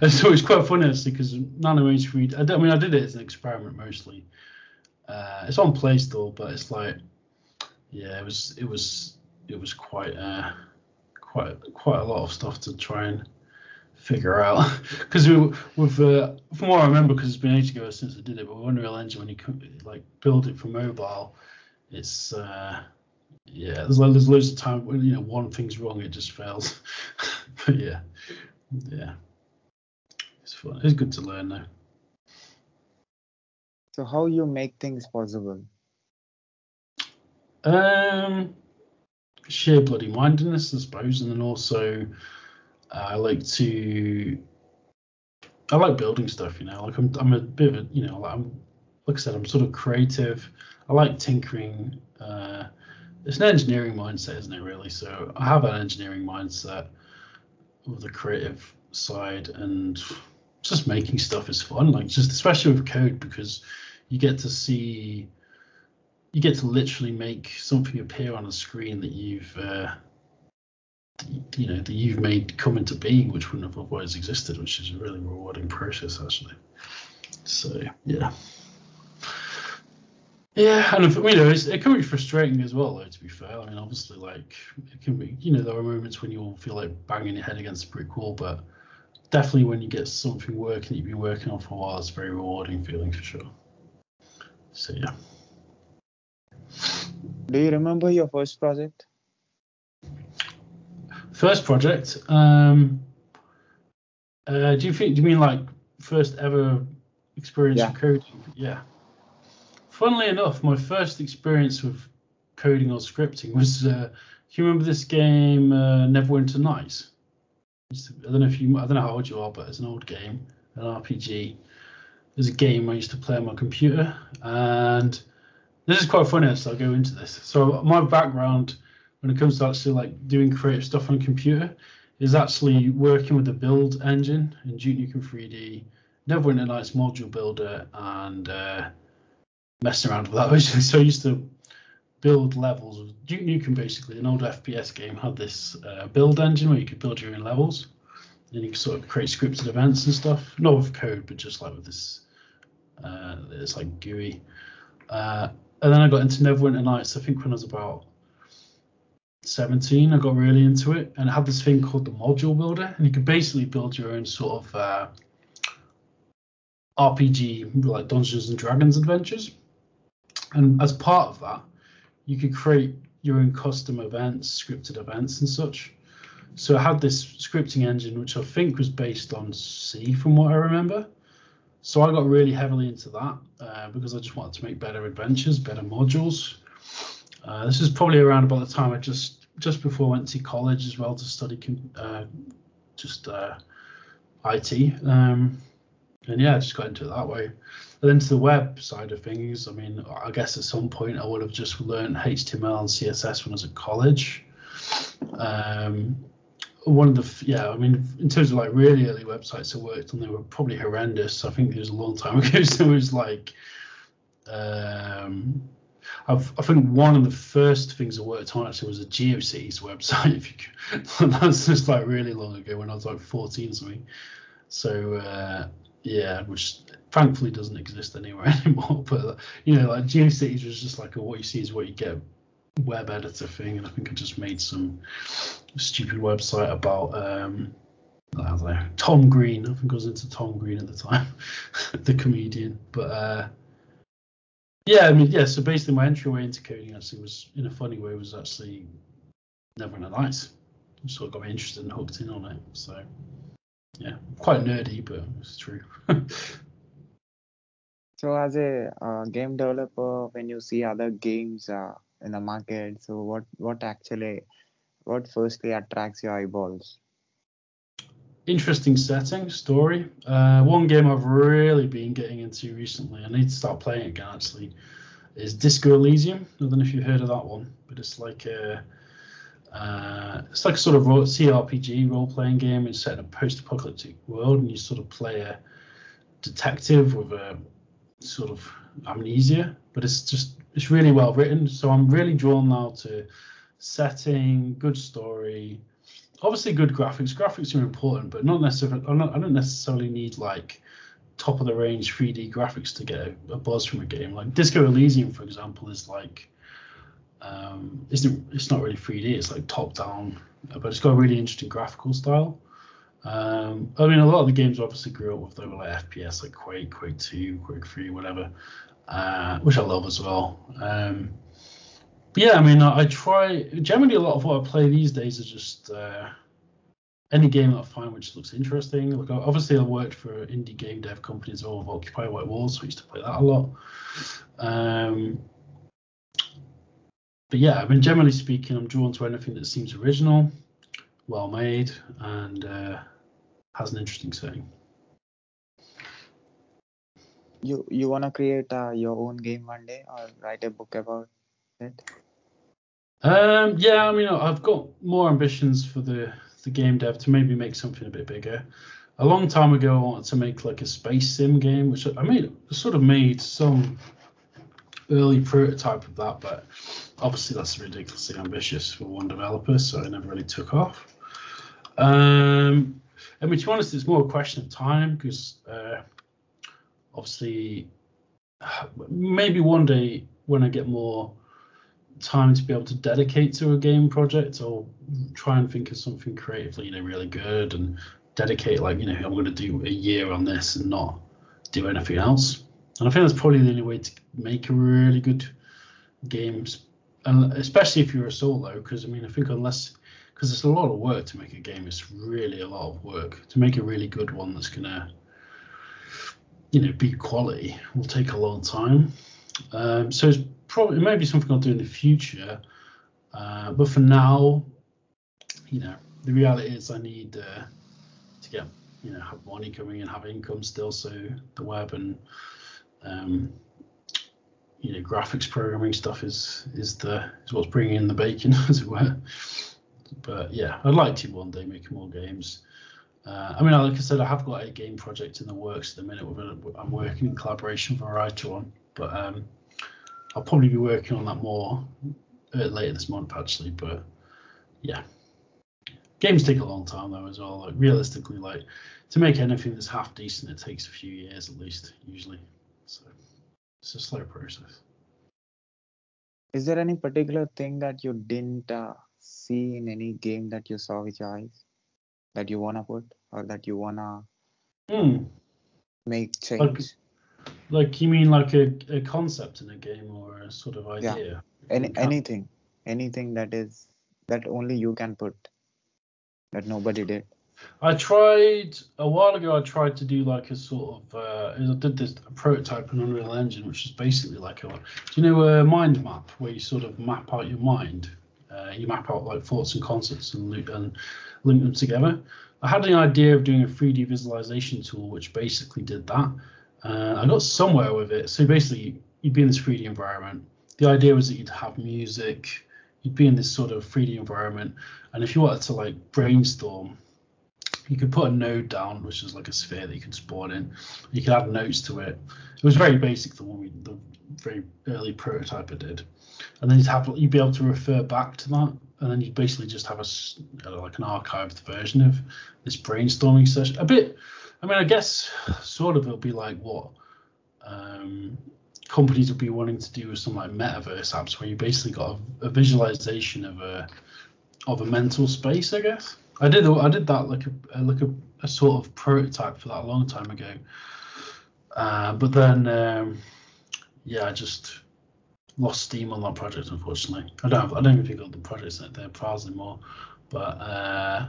And so it's quite funny actually because Nano H3. I, I mean, I did it as an experiment mostly. Uh, it's on Play Store, but it's like, yeah, it was it was it was quite uh, quite quite a lot of stuff to try and figure out because we with uh, from what I remember because it's been ages ago since I did it but with Unreal Engine when you like build it for mobile it's uh yeah there's lo- there's loads of time when you know one thing's wrong it just fails but yeah yeah it's fun it's good to learn though So how you make things possible? Um, sheer bloody mindedness, I suppose, and then also uh, I like to. I like building stuff, you know. Like I'm, I'm a bit of a, you know, like I'm, like I said, I'm sort of creative. I like tinkering. Uh, it's an engineering mindset, isn't it? Really. So I have an engineering mindset with the creative side, and just making stuff is fun. Like just especially with code because you get to see you get to literally make something appear on a screen that you've uh, you know that you've made come into being which wouldn't have otherwise existed which is a really rewarding process actually so yeah yeah and you know it's, it can be frustrating as well though to be fair i mean obviously like it can be you know there are moments when you'll feel like banging your head against a brick wall but definitely when you get something working that you've been working on for a while it's a very rewarding feeling for sure so yeah Do you remember your first project? First project. Um, uh, do you think? Do you mean like first ever experience Yeah. of coding? Yeah. Funnily enough, my first experience with coding or scripting was. Uh, do you remember this game, uh, Neverwinter Nights? To- I don't know if you. I don't know how old you are, but it's an old game, an RPG. There's a game I used to play on my computer, and this is quite funny. So I'll go into this. So my background when it comes to actually like doing creative stuff on a computer is actually working with the build engine in Duke Nukem 3D, Neverwinter Nights module builder, and uh, messing around with that. basically. So I used to build levels. Duke Nukem basically, an old FPS game, had this uh, build engine where you could build your own levels. And you could sort of create scripted events and stuff, not with code, but just like with this Uh, it's like GUI. Uh, and then I got into Neverwinter Nights. I think when I was about 17, I got really into it, and it had this thing called the Module Builder, and you could basically build your own sort of uh, RPG, like Dungeons and Dragons adventures. And as part of that, you could create your own custom events, scripted events, and such. So I had this scripting engine, which I think was based on C, from what I remember. So I got really heavily into that uh, because I just wanted to make better adventures, better modules. Uh, this is probably around about the time I just just before I went to college as well to study uh, just uh, IT. Um, and yeah, I just got into it that way. And then to the web side of things, I mean, I guess at some point I would have just learned HTML and CSS when I was at college. Um, one of the yeah, I mean, in terms of like really early websites I worked on, they were probably horrendous. I think it was a long time ago. So it was like, um, I've, I think one of the first things I worked on actually was a GeoCities website. If you that's just like really long ago when I was like 14 or something. So uh, yeah, which thankfully doesn't exist anywhere anymore. But you know, like GeoCities was just like a what you see is what you get web editor thing, and I think I just made some stupid website about um, I don't know Tom Green. I think I was into Tom Green at the time, the comedian. But uh, yeah, I mean, yeah. So basically, my entryway into coding actually was, in a funny way, was actually Neverwinter Nights. Sort of got me interested and hooked in on it. So yeah, quite nerdy, but it's true. so as a uh, game developer, when you see other games uh, in the market, so what what actually what firstly attracts your eyeballs? Interesting setting, story. Uh, one game I've really been getting into recently, I need to start playing again actually, is Disco Elysium. I don't know if you've heard of that one, but it's like a uh, it's like a sort of CRPG role playing game. It's set in a post apocalyptic world, and you sort of play a detective with a sort of amnesia, but it's just it's really well written. So I'm really drawn now to setting, good story, obviously good graphics. Graphics are important, but not necessarily. I don't, I don't necessarily need like top of the range 3D graphics to get a, a, buzz from a game. Like Disco Elysium, for example, is like um, isn't it's not really 3D. It's like top down, but it's got a really interesting graphical style. Um, I mean, a lot of the games obviously grew up with they were like FPS, like Quake, Quake 2, Quake 3, whatever, uh, which I love as well. Um, but yeah, I mean, I, I, try generally a lot of what I play these days is just uh, any game that I find which looks interesting. Like obviously, I worked for indie game dev companies all of Occupy White Walls, so I used to play that a lot. Um, but yeah, I mean, generally speaking, I'm drawn to anything that seems original, well made, and uh, has an interesting setting. You you wanna create uh, your own game one day or write a book about it? Um, yeah, I mean, I've got more ambitions for the the game dev to maybe make something a bit bigger. A long time ago, I wanted to make like a space sim game, which I made sort of made some early prototype of that, but obviously that's ridiculously ambitious for one developer, so it never really took off. Um, I mean, to be honest, it's more a question of time because uh, obviously maybe one day when I get more time to be able to dedicate to a game project or try and think of something creatively, you know, really good and dedicate like, you know, I'm going to do a year on this and not do anything else. And I think that's probably the only way to make a really good game, and especially if you're a solo, because I mean, I think unless because it's a lot of work to make a game, it's really a lot of work to make a really good one that's gonna, you know, be quality will take a long time. Um, so it's probably maybe something I'll do in the future, uh, but for now, you know, the reality is I need uh, to get you know have money coming in, have income still, so the web and um, you know, graphics programming stuff is is the is what's bringing in the bacon, as it were. But yeah, I'd like to one day make more games. Uh, I mean, like I said, I have got a game project in the works at the minute. I'm working in collaboration with a writer on, but um, I'll probably be working on that more uh, later this month, actually. But yeah, games take a long time though as well. Like realistically, like to make anything that's half decent, it takes a few years at least, usually So it's a slow process. Is there any particular thing that you didn't uh, see in any game that you saw with your eyes that you wanna put or that you wanna Hmm. make change? Like you mean like a, a concept in a game or a sort of idea? Yeah. Any anything, anything that is that only you can put that nobody did. I tried a while ago. I tried to do like a sort of. Uh, I did this prototype in Unreal Engine, which is basically like a. Do you know a mind map where you sort of map out your mind? Uh, you map out like thoughts and concepts and loop and link them together. I had an idea of doing a 3D visualization tool, which basically did that. Uh, I got somewhere with it. So basically, you'd be in this 3D environment. The idea was that you'd have music. You'd be in this sort of 3D environment, and if you wanted to like brainstorm you could put a node down, which is like a sphere that you can spawn in. You could add nodes to it. It was very basic, the one we, the very early prototype I did. And then you'd have you'd be able to refer back to that, and then you'd basically just have a uh, like an archived version of this brainstorming session. A bit, I mean, I guess sort of it'll be like what um, companies would be wanting to do with some like metaverse apps, where you basically got a, a visualization of a of a mental space, I guess. I did I did that like a like a, a sort of prototype for that a long time ago. Uh, but then um, yeah, I just lost steam on that project unfortunately. I don't have, I don't even think I've got the projects in their files anymore. But uh,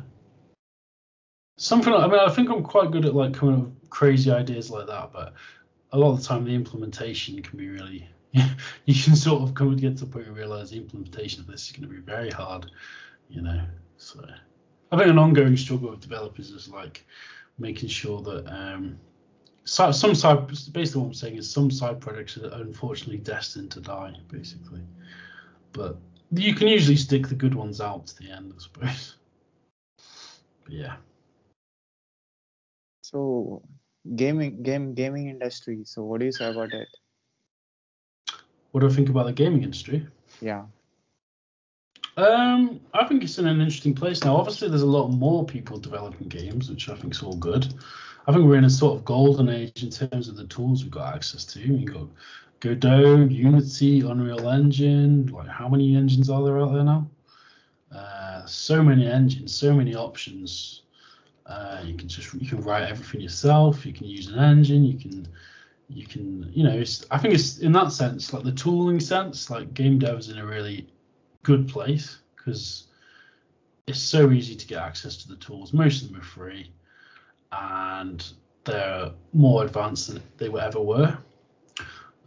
something I mean I think I'm quite good at like coming up with crazy ideas like that, but a lot of the time the implementation can be really you can sort of come get to the point where you realize the implementation of this is going to be very hard, you know. So I think an ongoing struggle with developers is like making sure that um, so, some side, basically what I'm saying is some side projects are unfortunately destined to die, basically. But you can usually stick the good ones out to the end, I suppose. But yeah. So gaming game gaming industry. So what do you say about it? What do I think about the gaming industry? Yeah. Um, I think it's in an interesting place now. Obviously, there's a lot more people developing games, which I think is all good. I think we're in a sort of golden age in terms of the tools we've got access to. You got Godot, Unity, Unreal Engine. Like, how many engines are there out there now? Uh, so many engines, so many options. Uh, you can just you can write everything yourself. You can use an engine. You can you can you know I think it's in that sense like the tooling sense like game dev is in a really good place because it's so easy to get access to the tools. Most of them are free, and they're more advanced than they ever were.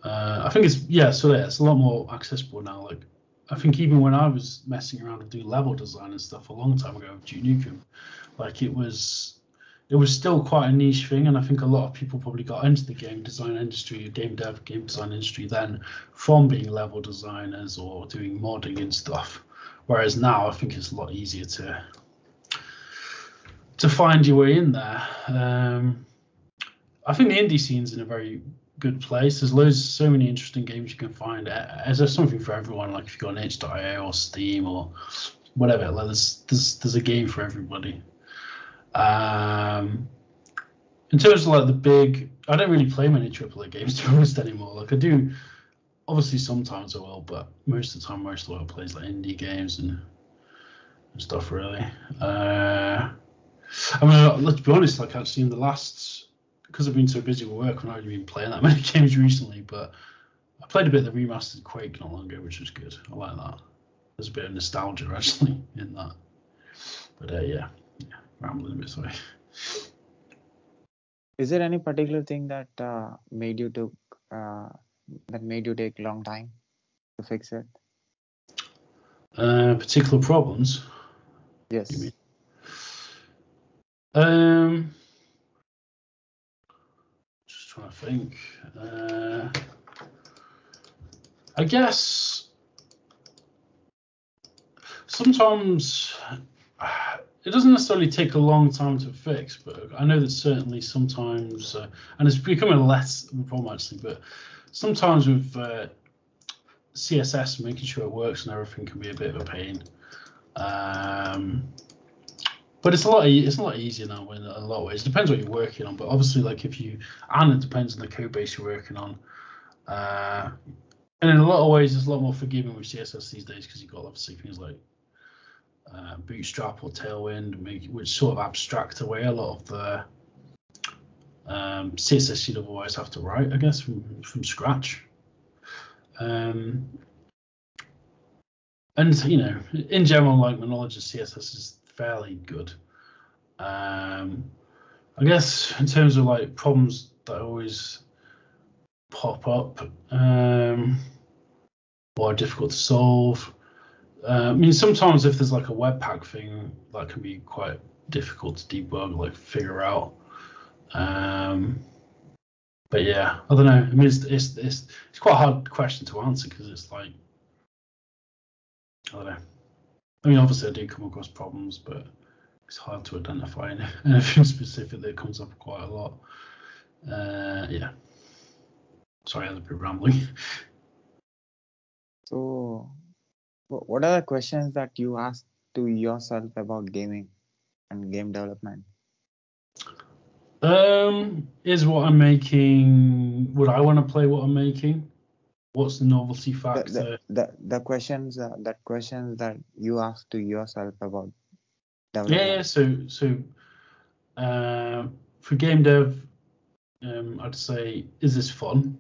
Uh, I think it's yeah, so yeah, it's a lot more accessible now. Like I think even when I was messing around to do level design and stuff a long time ago with Duke Nukem, like it was it was still quite a niche thing, and I think a lot of people probably got into the game design industry, game dev, game design industry then from being level designers or doing modding and stuff. Whereas now I think it's a lot easier to to find your way in there. Um, I think the indie scene's in a very good place. There's loads, so many interesting games you can find. Uh, There's something for everyone. Like if you've got an itch.io or Steam or whatever, like there's there's there's a game for everybody. Um, in terms of like the big, I don't really play many AAA games to be honest anymore. Like I do, obviously sometimes I will, but most of the time, most of I play is like indie games and, and stuff really. Uh, I mean, let's be honest. Like actually, in the last, because I've been so busy with work, I've not really been playing that many games recently. But I played a bit of the remastered Quake not long ago, which was good. I like that. There's a bit of nostalgia actually in that. But uh, yeah, rambling a bit. Sorry. Is there any particular thing that uh, made you took uh, that made you take long time to fix it? Uh, particular problems. Yes. Um, just trying to think. Uh, I guess sometimes it doesn't necessarily take a long time to fix, but I know that certainly sometimes, uh, and it's becoming less of a problem actually, but sometimes with uh, CSS, making sure it works and everything can be a bit of a pain. Um, but it's a lot. It's a lot easier now in a lot of ways. It depends what you're working on, but obviously, like if you and it depends on the code base you're working on. Uh, and in a lot of ways, it's a lot more forgiving with CSS these days because you've got obviously things like uh, Bootstrap or Tailwind, make, which sort of abstract away a lot of the um, CSS you'd otherwise have to write, I guess, from from scratch. Um, and you know, in general, like my knowledge of CSS is fairly good. Um, I guess in terms of like problems that always pop up um, or are difficult to solve. Uh, I mean, sometimes if there's like a webpack thing, that can be quite difficult to debug, like figure out. Um, but yeah, I don't know. I mean, it's it's it's, it's quite a hard question to answer because it's like I don't know. I mean, obviously, I do come across problems, but it's hard to identify any- anything specific that comes up quite a lot. Uh, yeah. Sorry, I was a bit rambling. So, what are the questions that you ask to yourself about gaming and game development? Um, is what I'm making? Would I want to play what I'm making? What's the novelty The, factor? the, the, the questions uh, that questions that you ask to yourself about development. Yeah, yeah. So, so uh, for game dev, um, I'd say, is this fun,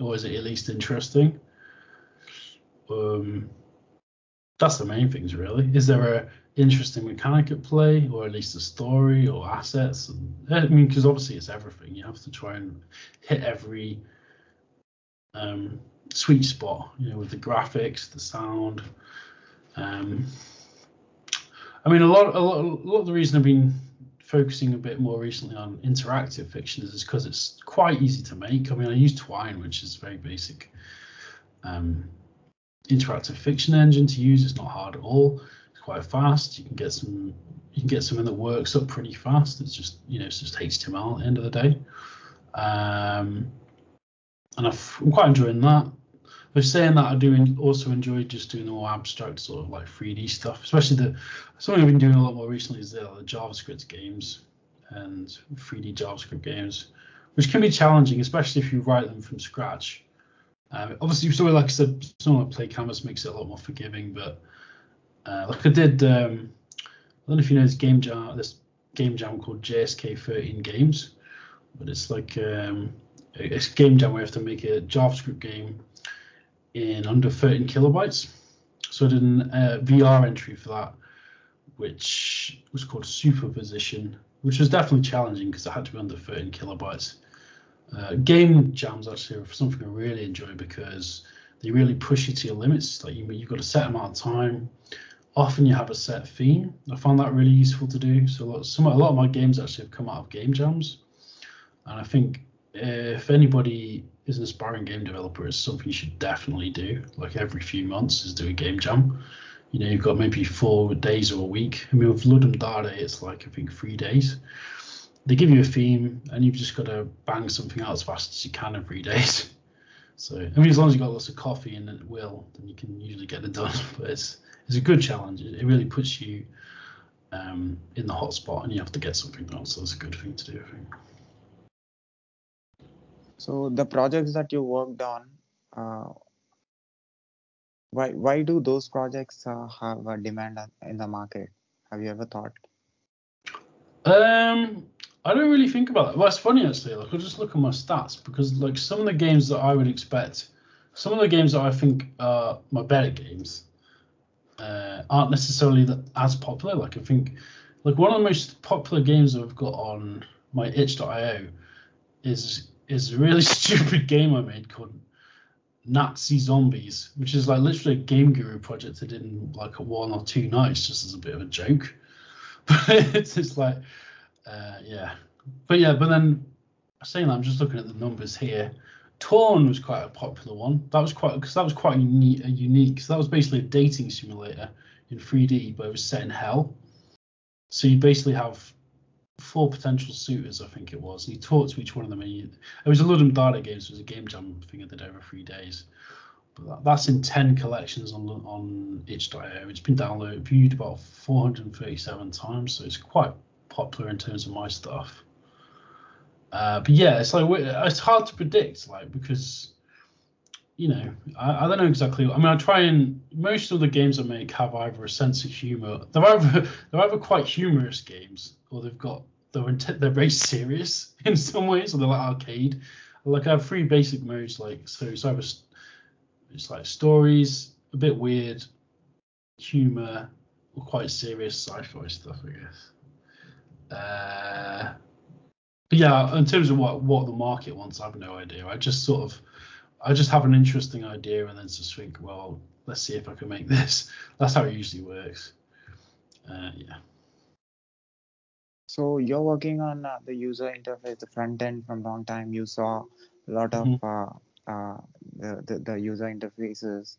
or is it at least interesting? Um, that's the main things, really. Is there a interesting mechanic at play, or at least a story or assets? I mean, because obviously it's everything. You have to try and hit every um, sweet spot, you know, with the graphics, the sound. Um, I mean, a lot, a lot, a lot of the reason I've been focusing a bit more recently on interactive fiction is because it's quite easy to make. I mean, I use Twine, which is very basic um, interactive fiction engine to use. It's not hard at all. It's quite fast. You can get some, you can get something that works up pretty fast. It's just, you know, it's just HTML at the end of the day. Um, and I've, I'm quite enjoying that. But saying that, I do also enjoy just doing the more abstract sort of like 3D stuff, especially the something I've been doing a lot more recently is the, the JavaScript games and 3D JavaScript games, which can be challenging, especially if you write them from scratch. Um, obviously, so like I said, something like Play Canvas makes it a lot more forgiving, but uh, like I did, um, I don't know if you know this game jam, this game jam called JSK 13 Games, but it's like um, it's a game jam where you have to make a JavaScript game in under 13 kilobytes. So I did a uh, VR entry for that, which was called Superposition, which was definitely challenging because it had to be under 13 kilobytes. Uh, game jams actually are something I really enjoy because they really push you to your limits. Like you, you've got a set amount of time. Often you have a set theme. I found that really useful to do. So a lot, some, a lot of my games actually have come out of game jams, and I think if anybody is an aspiring game developer, it's something you should definitely do. Like every few months, is do a game jam. You know, you've got maybe four days or a week. I mean, with Ludum Dare, it's like I think three days. They give you a theme, and you've just got to bang something out as fast as you can in three days. So, I mean, as long as you've got lots of coffee and it will, then you can usually get it done. But it's it's a good challenge. It really puts you um, in the hot spot, and you have to get something done. So it's a good thing to do, I think. So the projects that you worked on, uh, why why do those projects uh, have a demand in the market? Have you ever thought? Um, I don't really think about that. Well, it's funny actually. Like, I'll just look at my stats because, like, some of the games that I would expect, some of the games that I think are my better games, uh, aren't necessarily that, as popular. Like, I think, like, one of the most popular games I've got on my itch.io is is a really stupid game I made called Nazi Zombies, which is like literally a Game Guru project I did in like a one or two nights just as a bit of a joke. But it's just like, uh, yeah. But yeah, but then saying that, I'm just looking at the numbers here. Torn was quite a popular one. That was quite because that was quite unique. Unique. So that was basically a dating simulator in 3D, but it was set in hell. So you basically have four potential suitors, I think it was, and you talk to each one of them. And you, it was a Ludum Dare game, it was a game jam thing I did over three days. But that, that's in 10 collections on on itch.io. It's been downloaded, viewed about 437 times, so it's quite popular in terms of my stuff. Uh, but yeah, it's like it's hard to predict, like because you know I, I don't know exactly. I mean, I try and most of the games I make have either a sense of humor. They're either they're either quite humorous games, or they've got they're they're very serious in some ways, or they're like arcade. Like I have three basic modes, like so either it's like stories, a bit weird, humor, or quite serious sci-fi stuff, I guess. Uh, but yeah, in terms of what what the market wants, I have no idea. I just sort of, I just have an interesting idea and then just think, well, let's see if I can make this. That's how it usually works. Uh, yeah. So you're working on uh, the user interface, the front end from long time. You saw a lot of Mhm. uh, uh, the, the the user interfaces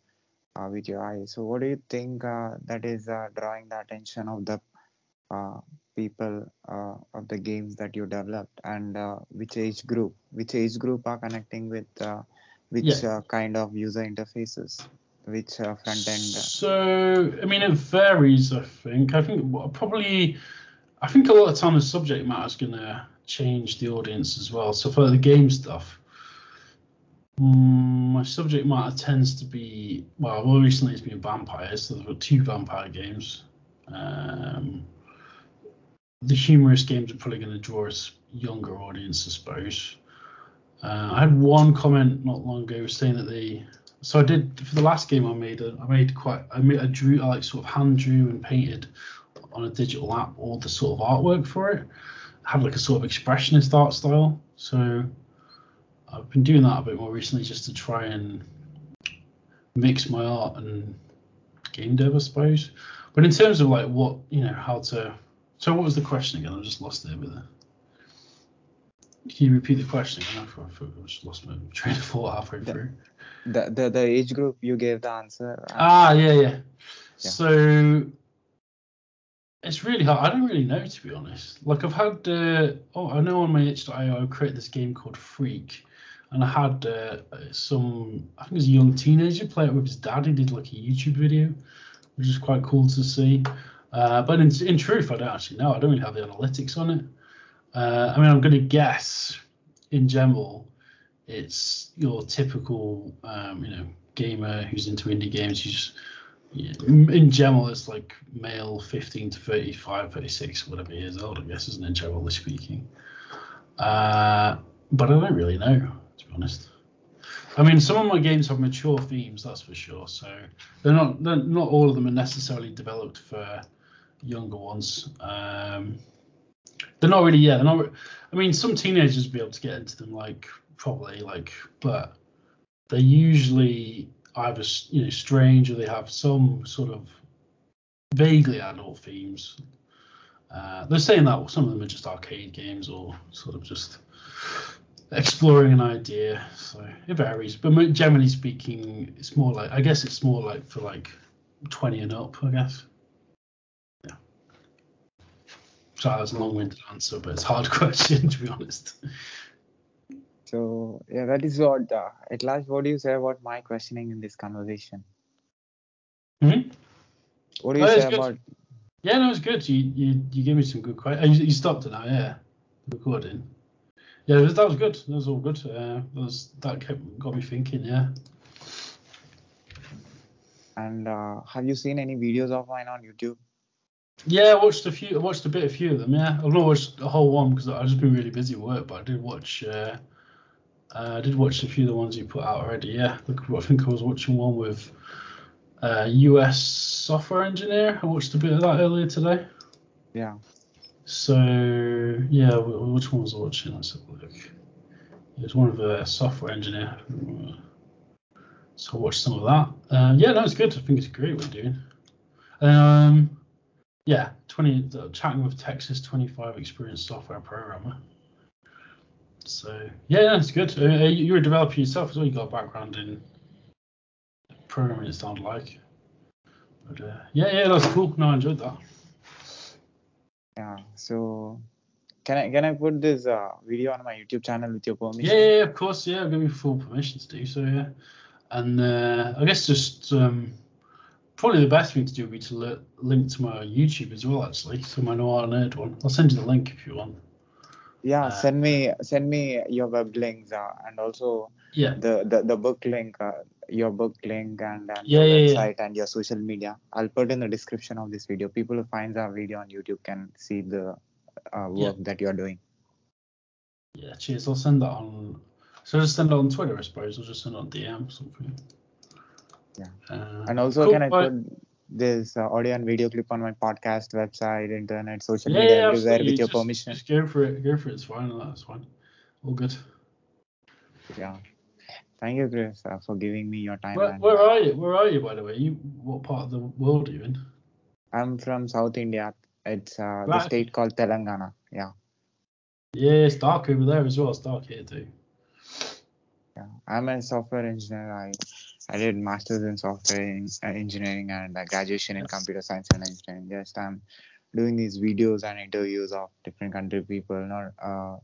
uh, with your eyes. So what do you think uh, that is uh, drawing the attention of the uh, people uh, of the games that you developed, and uh, which age group? Which age group are connecting with uh, which uh, kind of user interfaces? Which uh, front end? So, I mean, it varies. I think. I think probably. I think a lot of time the subject matter is going to change the audience as well. So for the game stuff, mm, my subject matter tends to be well. More recently, it's been vampires. So there were two vampire games. Um, the humorous games are probably going to draw a s- younger audience, I suppose. Uh, I had one comment not long ago saying that they so I did for the last game I made. uh, I made quite. I made. I drew. I like sort of hand drew and painted on a digital app all the sort of artwork for it. I had like a sort of expressionist art style. So I've been doing that a bit more recently just to try and mix my art and game dev, I suppose. But in terms of like what you know, how to. So what was the question again? I just lost it a bit there. Can you repeat the question again? I, I, I just lost my train of thought halfway The- through. The, the the age group you gave the answer. uh, Ah, yeah, yeah. Yeah. So it's really hard. I don't really know to be honest. Like I've had, uh, oh, I know on my itch.io I created this game called Freak, and I had uh, some, I think it was a young teenager play it with his dad. He did like a YouTube video, which is quite cool to see. Uh, but in, in truth, I don't actually know. I don't really have the analytics on it. Uh, I mean, I'm going to guess in general, it's your typical, um, you know, gamer who's into indie games. Who's in general, it's like male 15 to 35, 36, whatever years old, I guess, isn't it, generally speaking? Uh, but I don't really know, to be honest. I mean, some of my games have mature themes, that's for sure. So they're not, they're, not all of them are necessarily developed for younger ones. Um, they're not really, yeah, they're not. I mean, some teenagers be able to get into them, like probably, like, but they're usually either you know strange or they have some sort of vaguely adult themes. Uh, they're saying that some of them are just arcade games or sort of just exploring an idea. So it varies, but generally speaking, it's more like I guess it's more like for like 20 and up, I guess. Yeah. So that was a long-winded answer, but it's a hard question to be honest. So yeah, that is what. Uh, at last, what do you say about my questioning in this conversation? Mhm. What do you Oh, say about? Yeah, no, it's good. You you, you gave me some good questions. You, you stopped it now, yeah. Recording. Yeah, that was, that was good. That was all good. Uh, that was that kept got me thinking. Yeah. And uh, have you seen any videos of mine on YouTube? Yeah, I watched a few. I watched a bit, a few of them. Yeah, I've not watched the whole one because I've just been really busy at work. But I did watch. Uh, uh, I did watch a few of the ones you put out already. Yeah, Look, I think I was watching one with uh, US software engineer. I watched a bit of that earlier today. Yeah. So yeah, which one was I watching? Let's have a look. It was one of a software engineer. So I watched some of that. Um, yeah, no, it's good. I think it's great what you're doing. Um, yeah, 20 uh, chatting with Texas 25 experienced software programmer. So yeah, yeah, it's good. Uh, uh, you're a developer yourself as well. You got a background in programming. It sounded like. But uh, yeah, yeah, that's cool. No, I enjoyed that. Yeah. So can I can I put this uh, video on my YouTube channel with your permission? Yeah, yeah, yeah, of course, yeah. I'll give you full permission to do so. Yeah. And uh, I guess just um, probably the best thing to do would be to li- link to my YouTube as well, actually. So my Noir Nerd one. I'll send you the link if you want. Yeah, Uh, send me send me your web links uh, and also Yeah. the the, the book link, uh, your book link and, and Yeah, your yeah, yeah. website and your social media. I'll put in the description of this video. People who finds our video on YouTube can see the uh, Yeah. work that you're doing. Yeah, cheers. I'll send that on. So just send it on Twitter, I suppose. I'll just send it on DM or something. Yeah. Uh, And also, cool, can I put this uh, audio and video clip on my podcast, website, internet, social yeah, media, yeah, everywhere with your just, permission? Just go for it. Go for it. It's fine. That's fine. All good. Yeah. Thank you, Chris, uh, for giving me your time. Where, and, where are you? Where are you, by the way? You what part of the world are you in? I'm from South India. It's uh, the state called Telangana. Yeah. Yeah, it's dark over there as well. It's dark here too. Yeah. I'm a software engineer. I I did masters in software uh, engineering and uh, graduation in computer science and engineering. Just I'm doing these videos and interviews of different country people, not uh,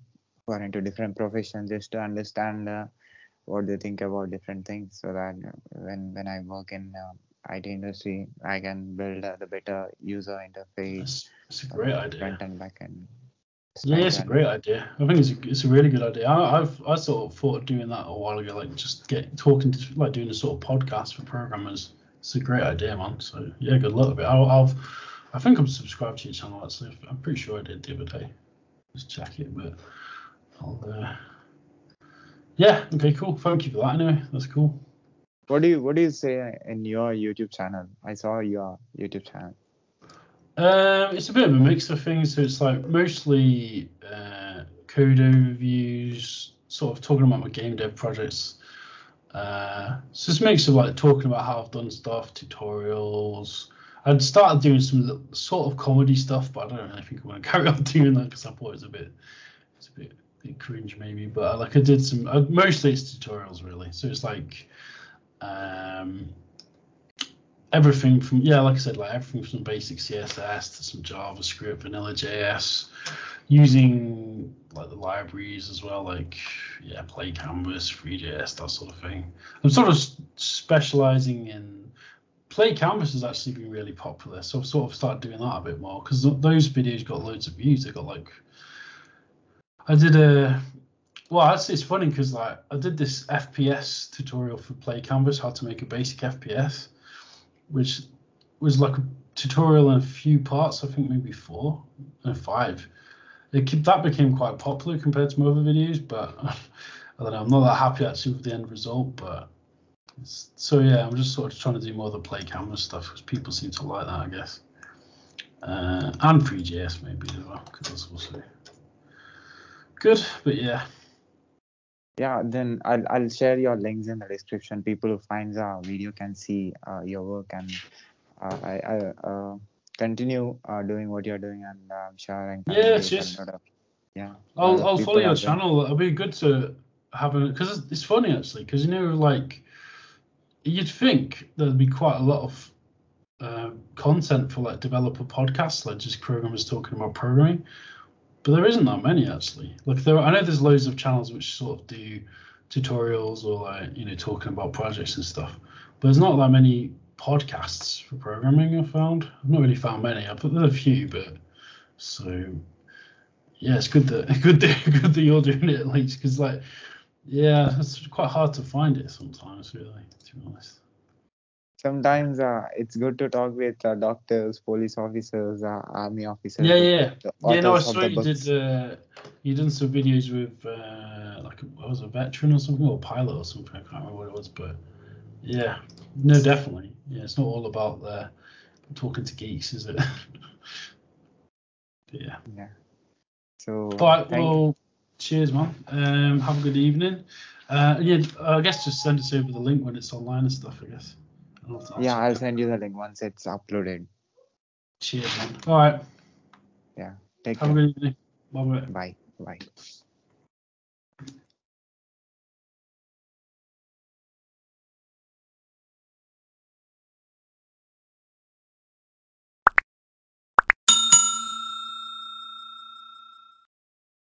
who are into different professions, just to understand uh, what they think about different things, so that uh, when when I work in uh, IT industry, I can build uh, the better user interface, It's, a great idea. front and back end. Yeah, it's a great idea. I think it's a, it's a really good idea. I, I've I sort of thought of doing that a while ago, like just get talking to like doing a sort of podcast for programmers. It's a great idea, man. So yeah, good luck with it. I'll, I'll I think I'm subscribed to your channel actually. I'm pretty sure I did the other day. Just check it, but I'll. Uh... Yeah. Okay. Cool. Thank you for that. Anyway, that's cool. What do you what do you say in your YouTube channel? I saw your YouTube channel. Um, it's a bit of a mix of things. So it's like mostly uh, code overviews, sort of talking about my game dev projects. Uh, so it's a mix of like talking about how I've done stuff, tutorials. I'd started doing some sort of comedy stuff, but I don't really think I'm going to carry on doing that because I thought it was a bit, it's a bit, bit cringe maybe. But like I did some, uh, mostly it's tutorials really. So it's like, um, everything from yeah, like I said, like everything from basic CSS to some JavaScript, vanilla JS, using like the libraries as well, like yeah, Play Canvas, Three.js, that sort of thing. I'm sort of specializing in Play Canvas has actually been really popular, so I've sort of started doing that a bit more because those videos got loads of views. They got like I did a well, actually, it's funny because like I did this FPS tutorial for Play Canvas, how to make a basic FPS, which was like a tutorial in a few parts. I think maybe four or five. It, that became quite popular compared to my other videos, but I don't know. I'm not that happy actually with the end result, but so yeah, I'm just sort of trying to do more of the Play Canvas stuff because people seem to like that, I guess. Uh, and Three.js maybe as well, because that's also good. But yeah, Yeah, then I'll I'll share your links in the description. People who finds our video can see uh, your work and uh, I, I uh, continue uh, doing what you're doing and uh, I'm sure and Yeah, cheers. yeah. I'll, I'll follow your channel. It'll be good to have a because it's, it's funny actually because you know like you'd think there'd be quite a lot of uh, content for like developer podcasts, like just programmers talking about programming, but there isn't that many actually. Like there, I know there's loads of channels which sort of do tutorials or like you know talking about projects and stuff, but there's not that many podcasts for programming. I found I've not really found many. I've there's a few, but so yeah, it's good that good that, good that you're doing it at least because like yeah, it's quite hard to find it sometimes really to be honest. Sometimes uh, it's good to talk with uh, doctors, police officers, uh, army officers. Yeah, yeah, the yeah. No, I saw you books. did. Uh, you done some videos with uh, like I was a veteran or something or a pilot or something. I can't remember what it was, but yeah, no, definitely. Yeah, it's not all about uh, talking to geeks, is it? yeah. Yeah. So All right. Well, cheers, man. Um, have a good evening. Uh, yeah, I guess just send us over the link when it's online and stuff. I guess. I'll yeah, I'll send you the link once it's uploaded. Cheers, man. All right. Yeah. Take Have a care. good evening. Bye. Bye. Bye.